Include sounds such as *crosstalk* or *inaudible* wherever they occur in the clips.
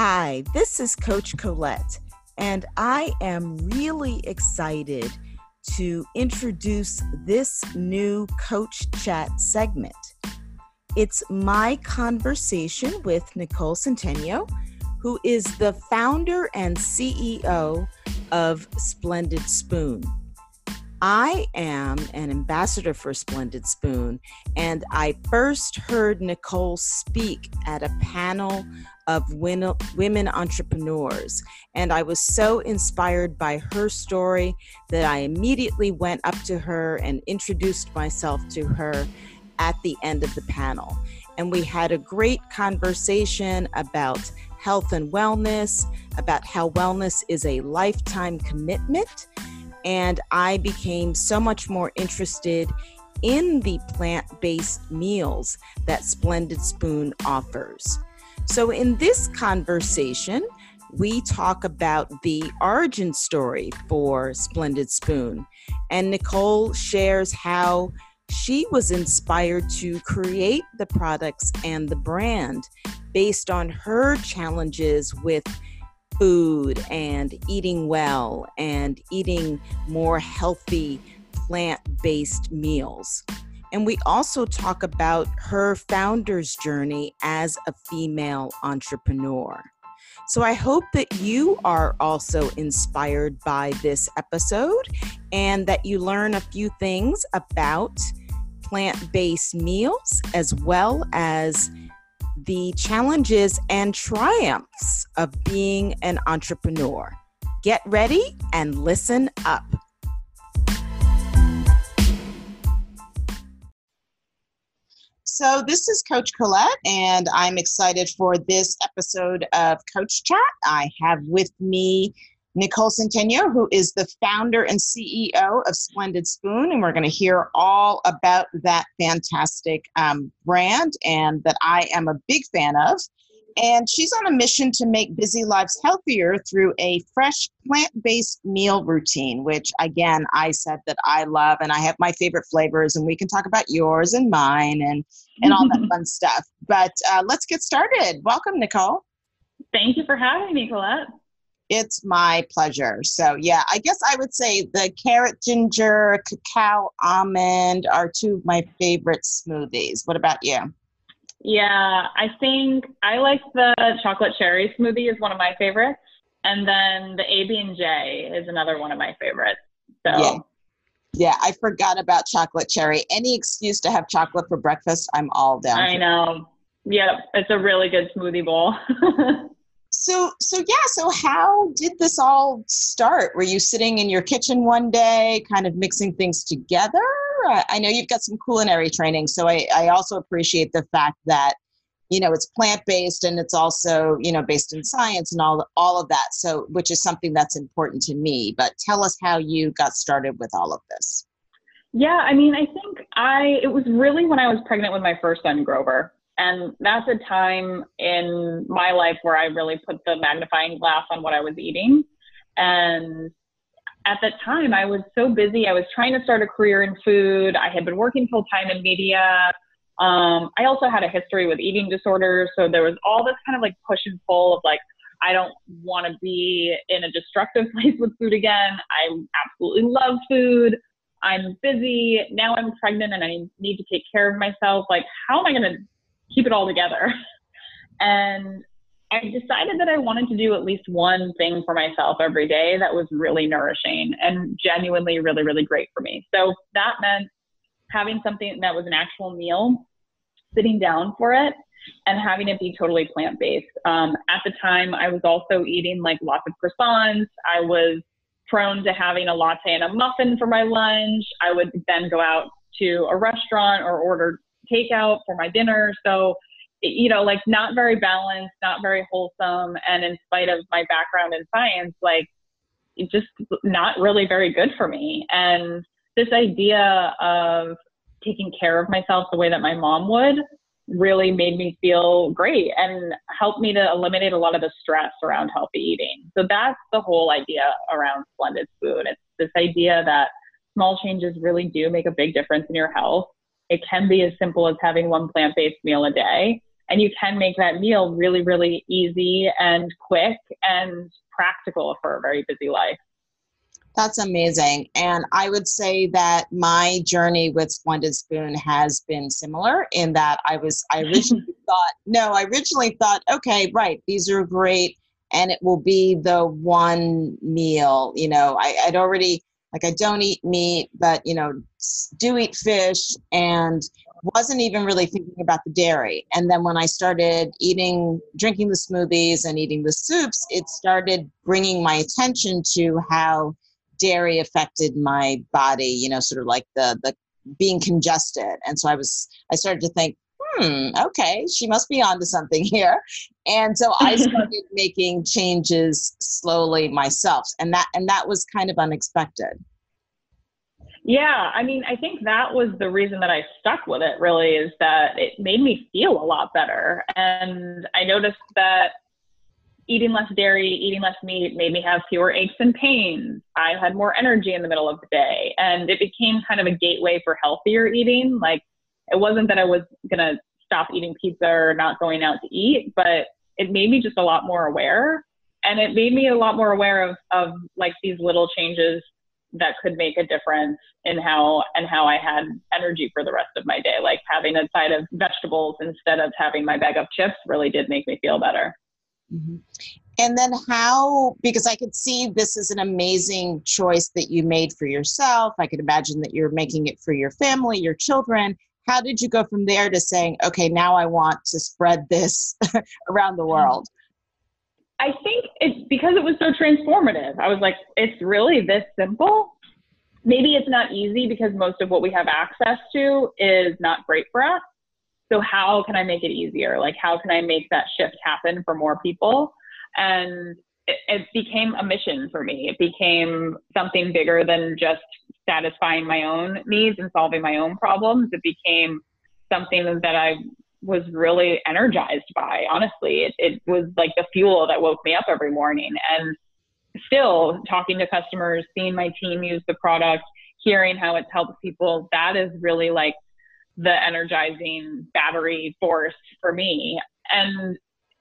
Hi, this is Coach Colette, and I am really excited to introduce this new Coach Chat segment. It's my conversation with Nicole Centeno, who is the founder and CEO of Splendid Spoon. I am an ambassador for Splendid Spoon, and I first heard Nicole speak at a panel of women entrepreneurs. And I was so inspired by her story that I immediately went up to her and introduced myself to her at the end of the panel. And we had a great conversation about health and wellness, about how wellness is a lifetime commitment. And I became so much more interested in the plant based meals that Splendid Spoon offers. So, in this conversation, we talk about the origin story for Splendid Spoon. And Nicole shares how she was inspired to create the products and the brand based on her challenges with food and eating well and eating more healthy plant based meals. And we also talk about her founder's journey as a female entrepreneur. So I hope that you are also inspired by this episode and that you learn a few things about plant based meals as well as the challenges and triumphs of being an entrepreneur. Get ready and listen up. So, this is Coach Colette, and I'm excited for this episode of Coach Chat. I have with me Nicole Centeno, who is the founder and CEO of Splendid Spoon, and we're going to hear all about that fantastic um, brand and that I am a big fan of. And she's on a mission to make busy lives healthier through a fresh plant based meal routine, which again, I said that I love and I have my favorite flavors, and we can talk about yours and mine and, and all that *laughs* fun stuff. But uh, let's get started. Welcome, Nicole. Thank you for having me, Colette. It's my pleasure. So, yeah, I guess I would say the carrot ginger, cacao almond are two of my favorite smoothies. What about you? Yeah, I think I like the chocolate cherry smoothie is one of my favorites, and then the PB and J is another one of my favorites. So. Yeah. Yeah, I forgot about chocolate cherry. Any excuse to have chocolate for breakfast, I'm all down. I know. Yep, it's a really good smoothie bowl. *laughs* so so yeah so how did this all start were you sitting in your kitchen one day kind of mixing things together I know you've got some culinary training, so I, I also appreciate the fact that you know it's plant based and it's also you know based in science and all all of that. So which is something that's important to me. But tell us how you got started with all of this. Yeah, I mean, I think I it was really when I was pregnant with my first son, Grover. And that's a time in my life where I really put the magnifying glass on what I was eating. And at that time, I was so busy. I was trying to start a career in food. I had been working full time in media. Um, I also had a history with eating disorders. So there was all this kind of like push and pull of like, I don't want to be in a destructive *laughs* place with food again. I absolutely love food. I'm busy. Now I'm pregnant and I need to take care of myself. Like, how am I going to keep it all together? *laughs* And I decided that I wanted to do at least one thing for myself every day that was really nourishing and genuinely really, really great for me. So that meant having something that was an actual meal, sitting down for it, and having it be totally plant based. Um, at the time, I was also eating like lots of croissants. I was prone to having a latte and a muffin for my lunch. I would then go out to a restaurant or order takeout for my dinner. So you know, like not very balanced, not very wholesome. And in spite of my background in science, like just not really very good for me. And this idea of taking care of myself the way that my mom would really made me feel great and helped me to eliminate a lot of the stress around healthy eating. So that's the whole idea around splendid food. It's this idea that small changes really do make a big difference in your health. It can be as simple as having one plant based meal a day and you can make that meal really, really easy and quick and practical for a very busy life. That's amazing. And I would say that my journey with Splendid Spoon has been similar in that I was, I *laughs* originally thought, no, I originally thought, okay, right, these are great. And it will be the one meal. You know, I, I'd already, like, I don't eat meat, but, you know, do eat fish and wasn't even really thinking about the dairy. And then when I started eating, drinking the smoothies and eating the soups, it started bringing my attention to how dairy affected my body, you know, sort of like the, the being congested. And so I was, I started to think, hmm, okay, she must be onto something here. And so I *laughs* started making changes slowly myself. And that, and that was kind of unexpected. Yeah, I mean, I think that was the reason that I stuck with it really is that it made me feel a lot better. And I noticed that eating less dairy, eating less meat made me have fewer aches and pains. I had more energy in the middle of the day. And it became kind of a gateway for healthier eating. Like, it wasn't that I was going to stop eating pizza or not going out to eat, but it made me just a lot more aware. And it made me a lot more aware of, of like these little changes that could make a difference in how and how I had energy for the rest of my day. Like having a side of vegetables instead of having my bag of chips really did make me feel better. Mm-hmm. And then how, because I could see this is an amazing choice that you made for yourself. I could imagine that you're making it for your family, your children. How did you go from there to saying, okay, now I want to spread this *laughs* around the world? I think it's because it was so transformative. I was like, it's really this simple. Maybe it's not easy because most of what we have access to is not great for us. So how can I make it easier? Like how can I make that shift happen for more people? And it, it became a mission for me. It became something bigger than just satisfying my own needs and solving my own problems. It became something that I was really energized by. Honestly, it, it was like the fuel that woke me up every morning. And still talking to customers, seeing my team use the product, hearing how it's helped people, that is really like the energizing battery force for me. And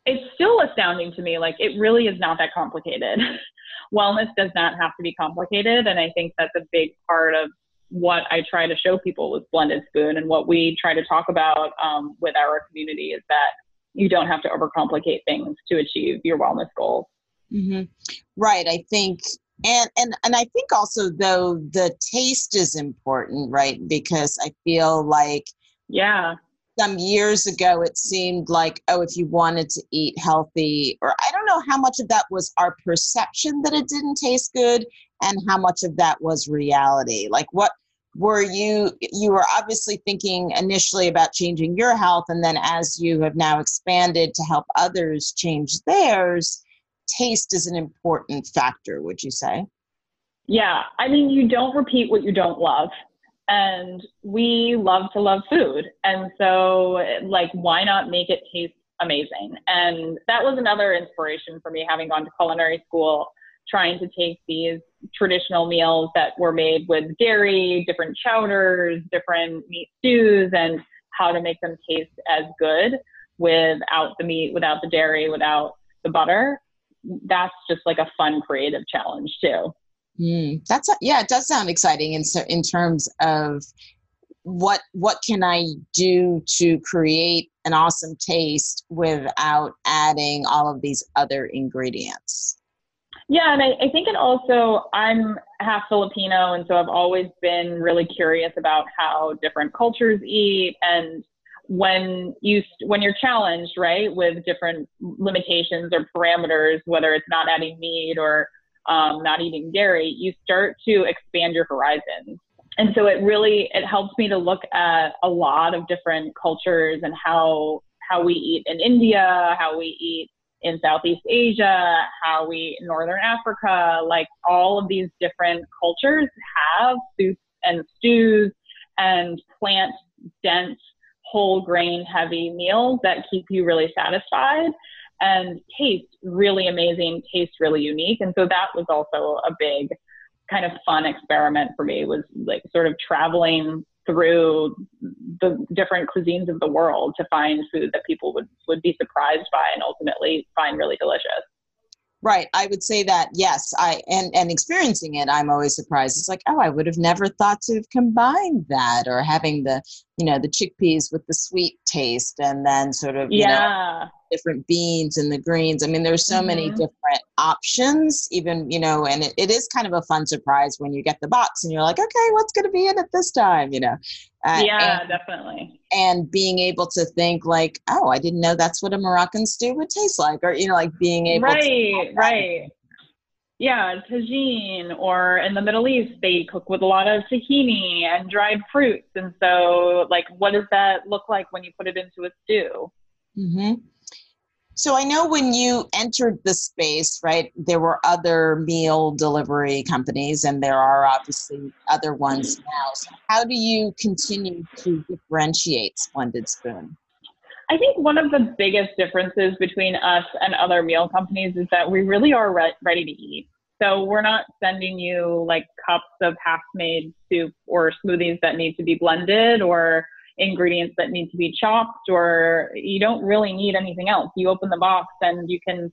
it's still astounding to me. Like, it really is not that complicated. *laughs* Wellness does not have to be complicated. And I think that's a big part of what I try to show people with Splendid Spoon and what we try to talk about um, with our community is that you don't have to overcomplicate things to achieve your wellness goals. Mm-hmm. Right. I think and and and i think also though the taste is important right because i feel like yeah some years ago it seemed like oh if you wanted to eat healthy or i don't know how much of that was our perception that it didn't taste good and how much of that was reality like what were you you were obviously thinking initially about changing your health and then as you have now expanded to help others change theirs taste is an important factor, would you say? Yeah. I mean, you don't repeat what you don't love. And we love to love food. And so, like, why not make it taste amazing? And that was another inspiration for me, having gone to culinary school, trying to take these traditional meals that were made with dairy, different chowders, different meat stews, and how to make them taste as good without the meat, without the dairy, without the butter that's just like a fun creative challenge too. Mm, that's a, yeah, it does sound exciting in in terms of what what can I do to create an awesome taste without adding all of these other ingredients. Yeah, and I, I think it also I'm half Filipino, and so I've always been really curious about how different cultures eat and when you when you're challenged right with different limitations or parameters whether it's not adding meat or um, not eating dairy you start to expand your horizons. And so it really it helps me to look at a lot of different cultures and how how we eat in india how we eat in southeast asia how we northern africa like all of these different cultures have soups and stews and plant dense whole grain heavy meals that keep you really satisfied and taste really amazing, taste really unique. And so that was also a big kind of fun experiment for me was like sort of traveling through the different cuisines of the world to find food that people would would be surprised by and ultimately find really delicious. Right. I would say that yes. I and and experiencing it, I'm always surprised. It's like, oh, I would have never thought to have combined that, or having the you know the chickpeas with the sweet taste, and then sort of yeah. Know, different beans and the greens. I mean, there's so mm-hmm. many different options, even, you know, and it, it is kind of a fun surprise when you get the box and you're like, okay, what's going to be in it this time, you know? Uh, yeah, and, definitely. And being able to think like, oh, I didn't know that's what a Moroccan stew would taste like, or, you know, like being able right, to. Right, Yeah, tagine, or in the Middle East, they cook with a lot of tahini and dried fruits. And so, like, what does that look like when you put it into a stew? Mm-hmm. So I know when you entered the space, right, there were other meal delivery companies, and there are obviously other ones mm-hmm. now. So how do you continue to differentiate Splendid Spoon? I think one of the biggest differences between us and other meal companies is that we really are re- ready to eat. So we're not sending you like cups of half made soup or smoothies that need to be blended or ingredients that need to be chopped or you don't really need anything else. You open the box and you can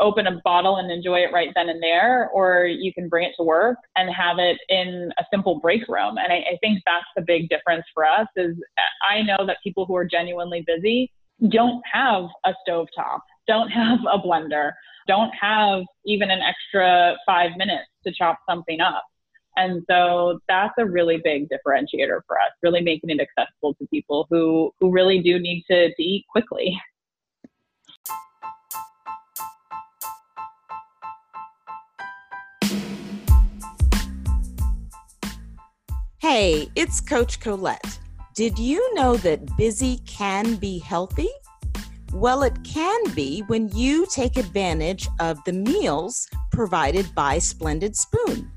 open a bottle and enjoy it right then and there, or you can bring it to work and have it in a simple break room. And I, I think that's the big difference for us is I know that people who are genuinely busy don't have a stove top, don't have a blender, don't have even an extra five minutes to chop something up. And so that's a really big differentiator for us, really making it accessible to people who, who really do need to, to eat quickly. Hey, it's Coach Colette. Did you know that busy can be healthy? Well, it can be when you take advantage of the meals provided by Splendid Spoon.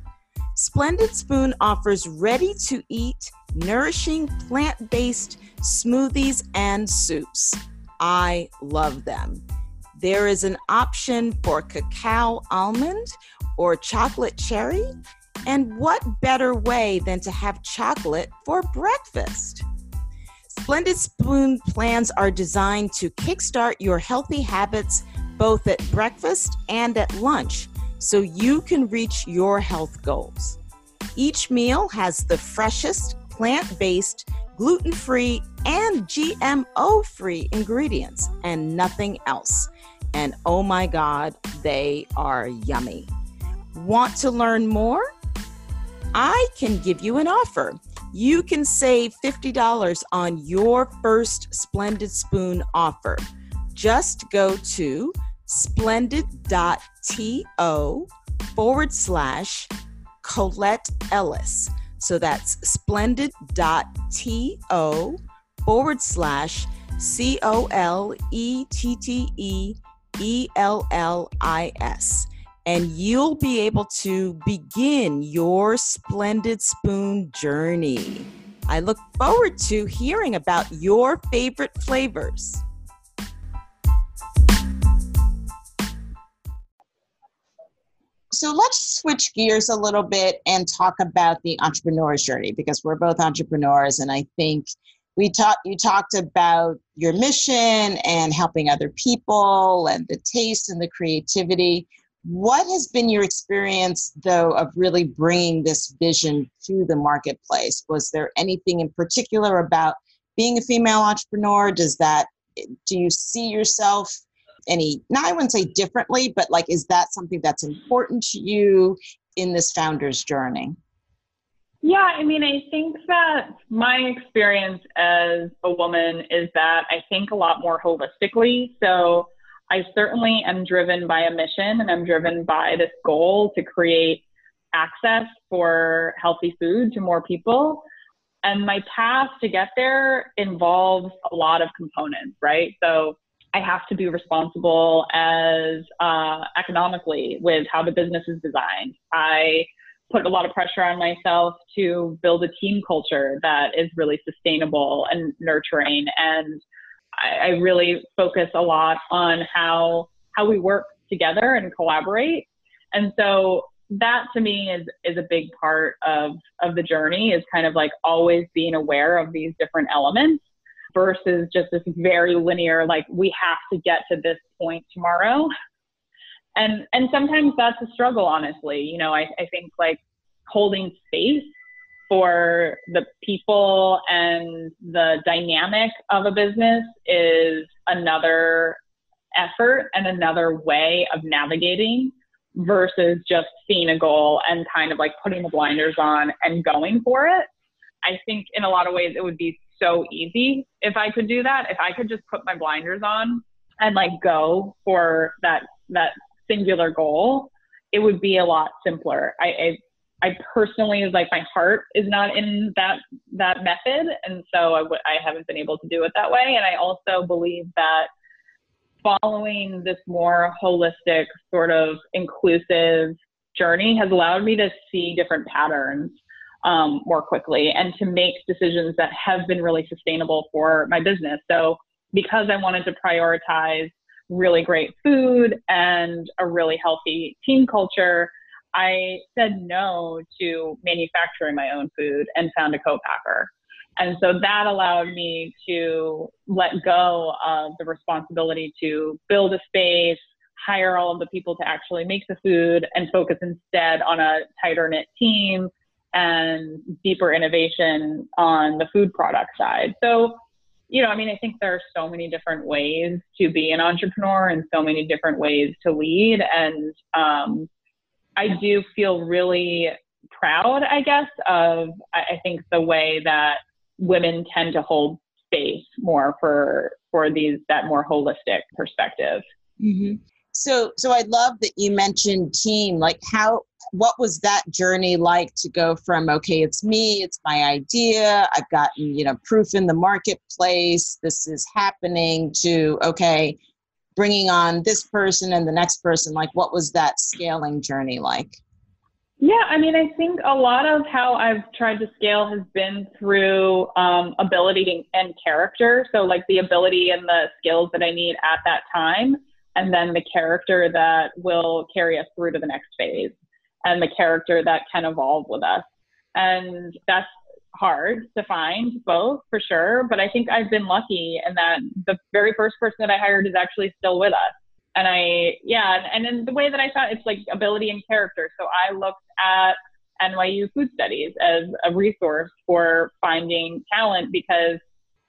Splendid Spoon offers ready to eat, nourishing plant based smoothies and soups. I love them. There is an option for cacao almond or chocolate cherry. And what better way than to have chocolate for breakfast? Splendid Spoon plans are designed to kickstart your healthy habits both at breakfast and at lunch so you can reach your health goals. Each meal has the freshest, plant based, gluten free, and GMO free ingredients and nothing else. And oh my God, they are yummy. Want to learn more? I can give you an offer. You can save $50 on your first Splendid Spoon offer. Just go to splendid.to forward slash Colette Ellis. So that's splendid.to forward slash C O L E T T E E L L I S. And you'll be able to begin your Splendid Spoon journey. I look forward to hearing about your favorite flavors. So let's switch gears a little bit and talk about the entrepreneur's journey because we're both entrepreneurs and i think we talked you talked about your mission and helping other people and the taste and the creativity. What has been your experience though of really bringing this vision to the marketplace? Was there anything in particular about being a female entrepreneur? Does that do you see yourself any now i wouldn't say differently but like is that something that's important to you in this founder's journey? Yeah i mean i think that my experience as a woman is that i think a lot more holistically. So i certainly am driven by a mission and i'm driven by this goal to create access for healthy food to more people. And my path to get there involves a lot of components right? So I have to be responsible as uh, economically with how the business is designed. I put a lot of pressure on myself to build a team culture that is really sustainable and nurturing. And I, I really focus a lot on how how we work together and collaborate. And so that to me is is a big part of of the journey is kind of like always being aware of these different elements versus just this very linear like we have to get to this point tomorrow and and sometimes that's a struggle honestly you know i, I think like holding space for the people and the dynamic of a business is another effort and another way of navigating versus just seeing a goal and kind of like putting the blinders on and going for it. I think in a lot of ways it would be so easy if I could do that. If I could just put my blinders on and like go for that that singular goal, it would be a lot simpler. I, I I personally like my heart is not in that that method, and so I w- I haven't been able to do it that way. And I also believe that following this more holistic, sort of inclusive journey has allowed me to see different patterns um, more quickly and to make decisions that have been really sustainable for my business. So because I wanted to prioritize really great food and a really healthy team culture I said no to manufacturing my own food and found a co-packer. And so that allowed me to let go of the responsibility to build a space, hire all of the people to actually make the food, and focus instead on a tighter knit team and deeper innovation on the food product side. So, you know, I mean, I think there are so many different ways to be an entrepreneur and so many different ways to lead. And um, I do feel really proud, I guess, of I think the way that women tend to hold space more for for these that more holistic perspective. Mm-hmm. So, so I love that you mentioned team. Like, how what was that journey like to go from okay, it's me, it's my idea, I've gotten you know proof in the marketplace, this is happening, to okay, bringing on this person and the next person like what was that scaling journey like yeah i mean i think a lot of how i've tried to scale has been through um, ability and character so like the ability and the skills that i need at that time and then the character that will carry us through to the next phase and the character that can evolve with us and that's hard to find both for sure, but I think I've been lucky in that the very first person that I hired is actually still with us. And I, yeah, and, in the way that I thought it's like ability and character. So I looked at NYU Food Studies as a resource for finding talent because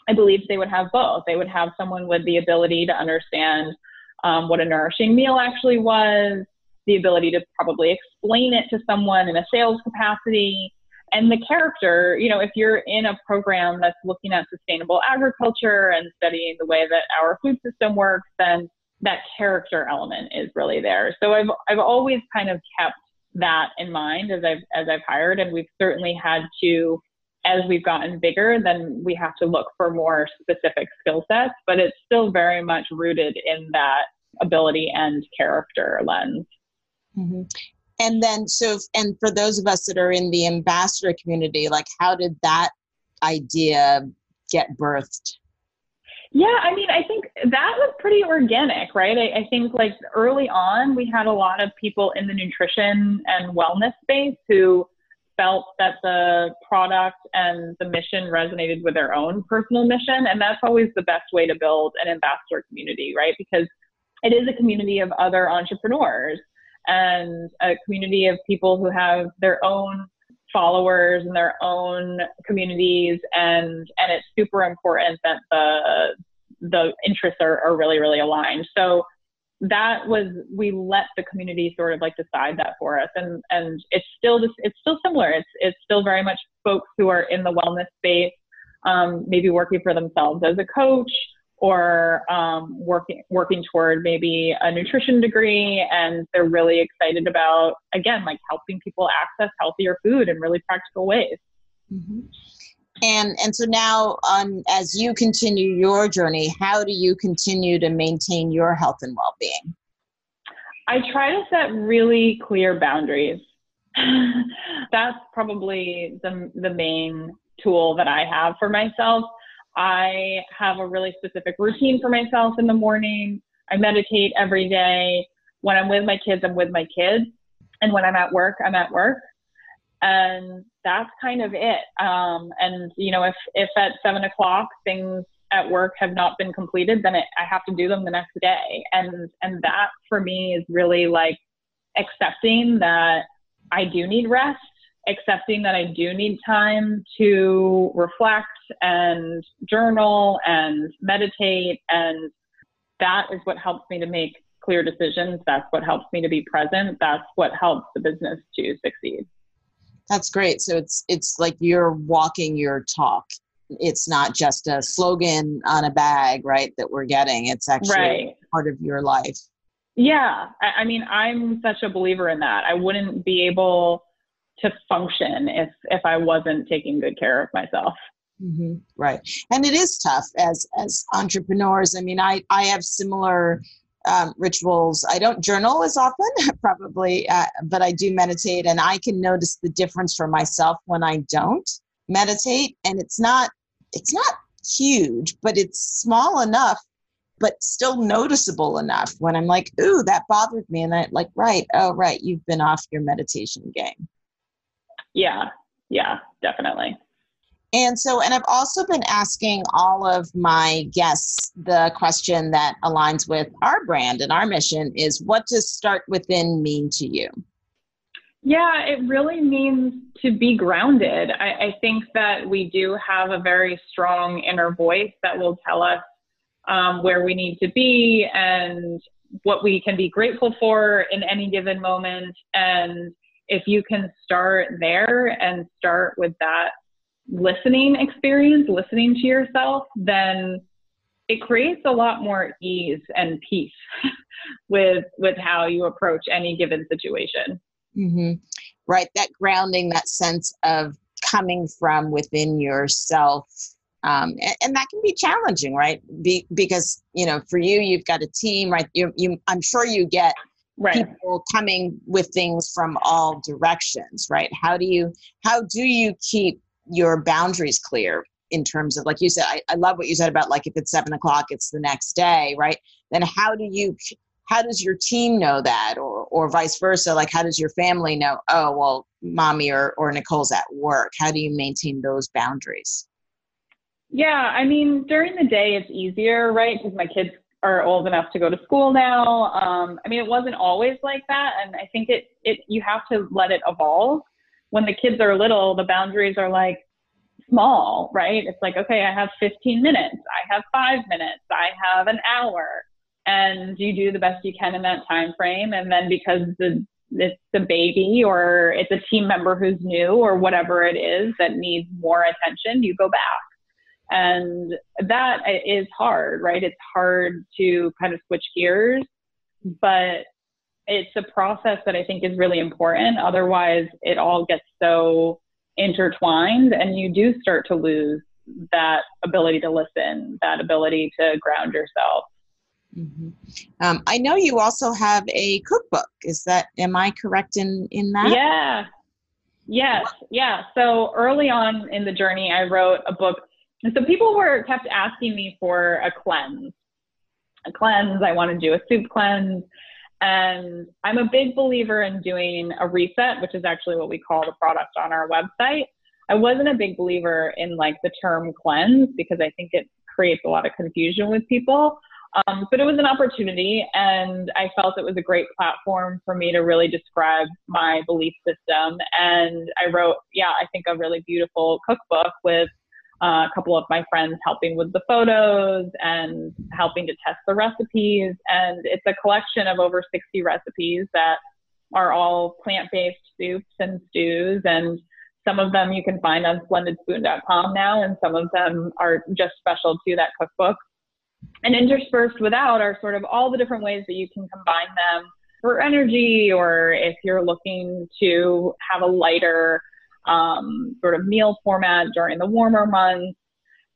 I believed they would have both. They would have someone with the ability to understand um, what a nourishing meal actually was, the ability to probably explain it to someone in a sales capacity, and the character, you know, if you're in a program that's looking at sustainable agriculture and studying the way that our food system works, then that character element is really there. So I've I've always kind of kept that in mind as I've as I've hired, and we've certainly had to, as we've gotten bigger, then we have to look for more specific skill sets. But it's still very much rooted in that ability and character lens. Mm-hmm and then so and for those of us that are in the ambassador community like how did that idea get birthed yeah i mean i think that was pretty organic right I, I, think like early on we had a lot of people in the nutrition and wellness space who felt that the product and the mission resonated with their own personal mission. And that's always the best way to build an ambassador community right? Because it is a community of other entrepreneurs and a community of people who have their own followers and their own communities. And and it's super important that the the interests are, are really really aligned. So that was we let the community sort of like decide that for us. And and it's still just it's still similar. It's it's still very much folks who are in the wellness space um, maybe working for themselves as a coach or um, working working toward maybe a nutrition degree. And they're really excited about again like helping people access healthier food in really practical ways. Mm-hmm. And and so now um, as you continue your journey how do you continue to maintain your health and well-being i try to set really clear boundaries *laughs* that's probably the, the main tool that i have for myself I have a really specific routine for myself in the morning. I meditate every day. When I'm with my kids, I'm with my kids. And when I'm at work, I'm at work. And that's kind of it. Um, and, you know, if, if at seven o'clock things at work have not been completed, then it, I have to do them the next day. And, and that for me is really like accepting that I do need rest, accepting that I do need time to reflect and journal and meditate. And that is what helps me to make clear decisions. That's what helps me to be present. That's what helps the business to succeed. That's great. So it's it's like you're walking your talk. It's not just a slogan on a bag, right? That we're getting. It's actually right. part of your life. Yeah, I, I mean, I'm such a believer in that. I wouldn't be able to function if if I wasn't taking good care of myself. Mm-hmm. Right, and it is tough as as entrepreneurs. I mean, I I have similar um, rituals. I don't journal as often, *laughs* probably, uh, but I do meditate, and I can notice the difference for myself when I don't meditate. And it's not it's not huge, but it's small enough, but still noticeable enough. When I'm like, "Ooh, that bothered me," and I like, right, oh, right, you've been off your meditation game. Yeah, yeah, definitely. And so, and I've also been asking all of my guests the question that aligns with our brand and our mission is what does start within mean to you? Yeah, it really means to be grounded. I, I think that we do have a very strong inner voice that will tell us um, where we need to be and what we can be grateful for in any given moment. And if you can start there and start with that listening experience, listening to yourself, then it creates a lot more ease and peace *laughs* with with how you approach any given situation. Mm-hmm. Right, that grounding, that sense of coming from within yourself, um, and, and, that can be challenging, right? Be, because you know, for you, you've got a team, right? You, you, I'm sure you get right. people coming with things from all directions, right? How do you, how do you keep your boundaries clear in terms of like you said I, I love what you said about like if it's seven o'clock it's the next day right? Then how do you how does your team know that? Or or vice versa like how does your family know oh well mommy or, or nicole's at work. How do you maintain those boundaries? Yeah i mean during the day it's easier right? Because my kids are old enough to go to school now. Um, i mean it wasn't always like that and i think it it you have to let it evolve when the kids are little, the boundaries are like small, right? It's like, okay, I have 15 minutes, I have five minutes, I have an hour, and you do the best you can in that time frame. And then because the it's the baby or it's a team member who's new or whatever it is that needs more attention, you go back. And that is hard, right? It's hard to kind of switch gears, but it's a process that I think is really important. Otherwise, it all gets so intertwined, and you do start to lose that ability to listen, that ability to ground yourself. Mm-hmm. Um, I know you also have a cookbook. Is that am I correct in in that? Yeah. Yes. Yeah. So early on in the journey, I wrote a book, and so people were kept asking me for a cleanse, a cleanse. I want to do a soup cleanse. And I'm a big believer in doing a reset, which is actually what we call the product on our website. I wasn't a big believer in like the term cleanse because I think it creates a lot of confusion with people. Um, but it was an opportunity, and I felt it was a great platform for me to really describe my belief system. And I wrote, yeah, I think a really beautiful cookbook with uh, a couple of my friends helping with the photos and helping to test the recipes. And it's a collection of over 60 recipes that are all plant based soups and stews. And some of them you can find on splendidspoon.com now, and some of them are just special to that cookbook. And interspersed without are sort of all the different ways that you can combine them for energy, or if you're looking to have a lighter um, sort of meal format during the warmer months.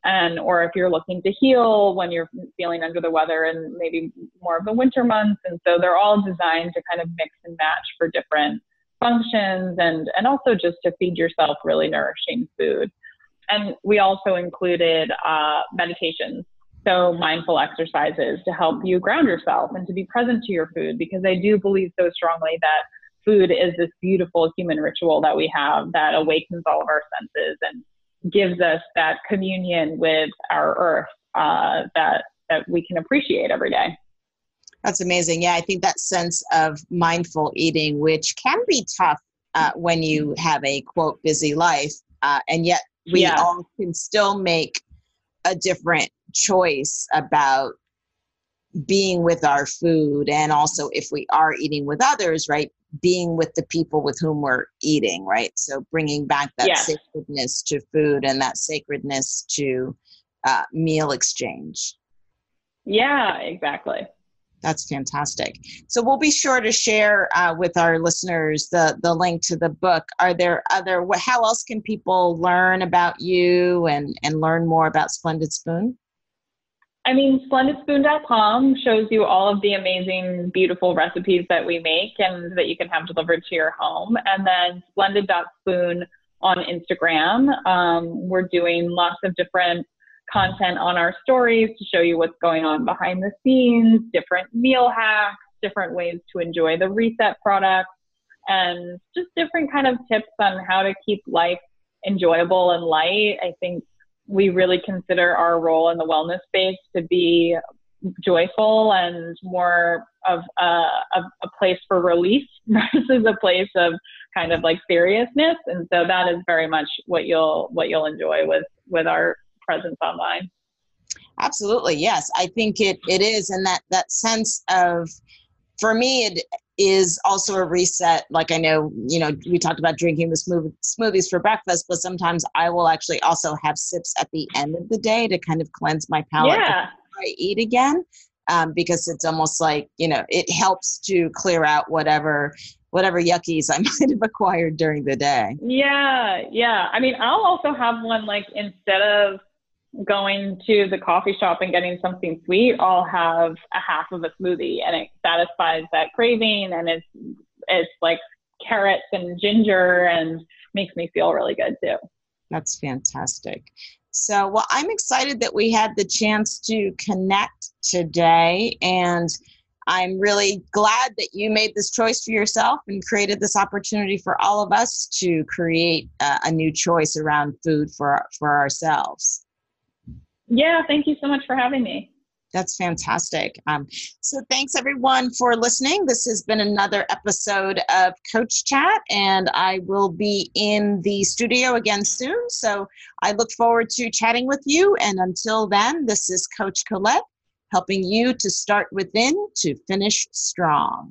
And or if you're looking to heal when you're feeling under the weather and maybe more of the winter months. And so they're all designed to kind of mix and match for different functions and and also just to feed yourself really nourishing food. And we also included uh, meditations so mindful exercises to help you ground yourself and to be present to your food because i do believe so strongly that food is this beautiful human ritual that we have that awakens all of our senses and gives us that communion with our earth uh, that that we can appreciate every day. That's amazing. Yeah, I think that sense of mindful eating, which can be tough uh, when you have a quote busy life, uh, and yet we yeah. all can still make a different choice about being with our food and also if we are eating with others right being with the people with whom we're eating right so bringing back that yeah. sacredness to food and that sacredness to uh, meal exchange yeah exactly that's fantastic. So we'll be sure to share uh, with our listeners the the link to the book. Are there other? How else can people learn about you and and learn more about Splendid Spoon? I mean, splendidspoon.com shows you all of the amazing, beautiful recipes that we make and that you can have delivered to your home. And then splendid.spoon on Instagram. Um, we're doing lots of different content on our stories to show you what's going on behind the scenes, different meal hacks, different ways to enjoy the reset products, and just different kind of tips on how to keep life enjoyable and light. I think we really consider our role in the wellness space to be joyful and more of a, a, a place for relief *laughs* versus a place of kind of like seriousness. And so that is very much what you'll what you'll enjoy with with our presence online. Absolutely, yes. I think it it is, and that that sense of, for me, it is also a reset. Like I know, you know, we talked about drinking the smooth, smoothies for breakfast, but sometimes I will actually also have sips at the end of the day to kind of cleanse my palate yeah. before I eat again. Um, because it's almost like you know it helps to clear out whatever whatever yuckies I *laughs* might have acquired during the day. Yeah, yeah. I mean, I'll also have one like instead of going to the coffee shop and getting something sweet, I'll have a half of a smoothie and it satisfies that craving and it's it's like carrots and ginger and makes me feel really good too. That's fantastic. So, well, I'm excited that we had the chance to connect today and I'm really glad that you made this choice for yourself and created this opportunity for all of us to create a, a new choice around food for for ourselves. Yeah, thank you so much for having me. That's fantastic. Um, so, thanks everyone for listening. This has been another episode of Coach Chat, and I will be in the studio again soon. So, I look forward to chatting with you. And until then, this is Coach Colette helping you to start within to finish strong.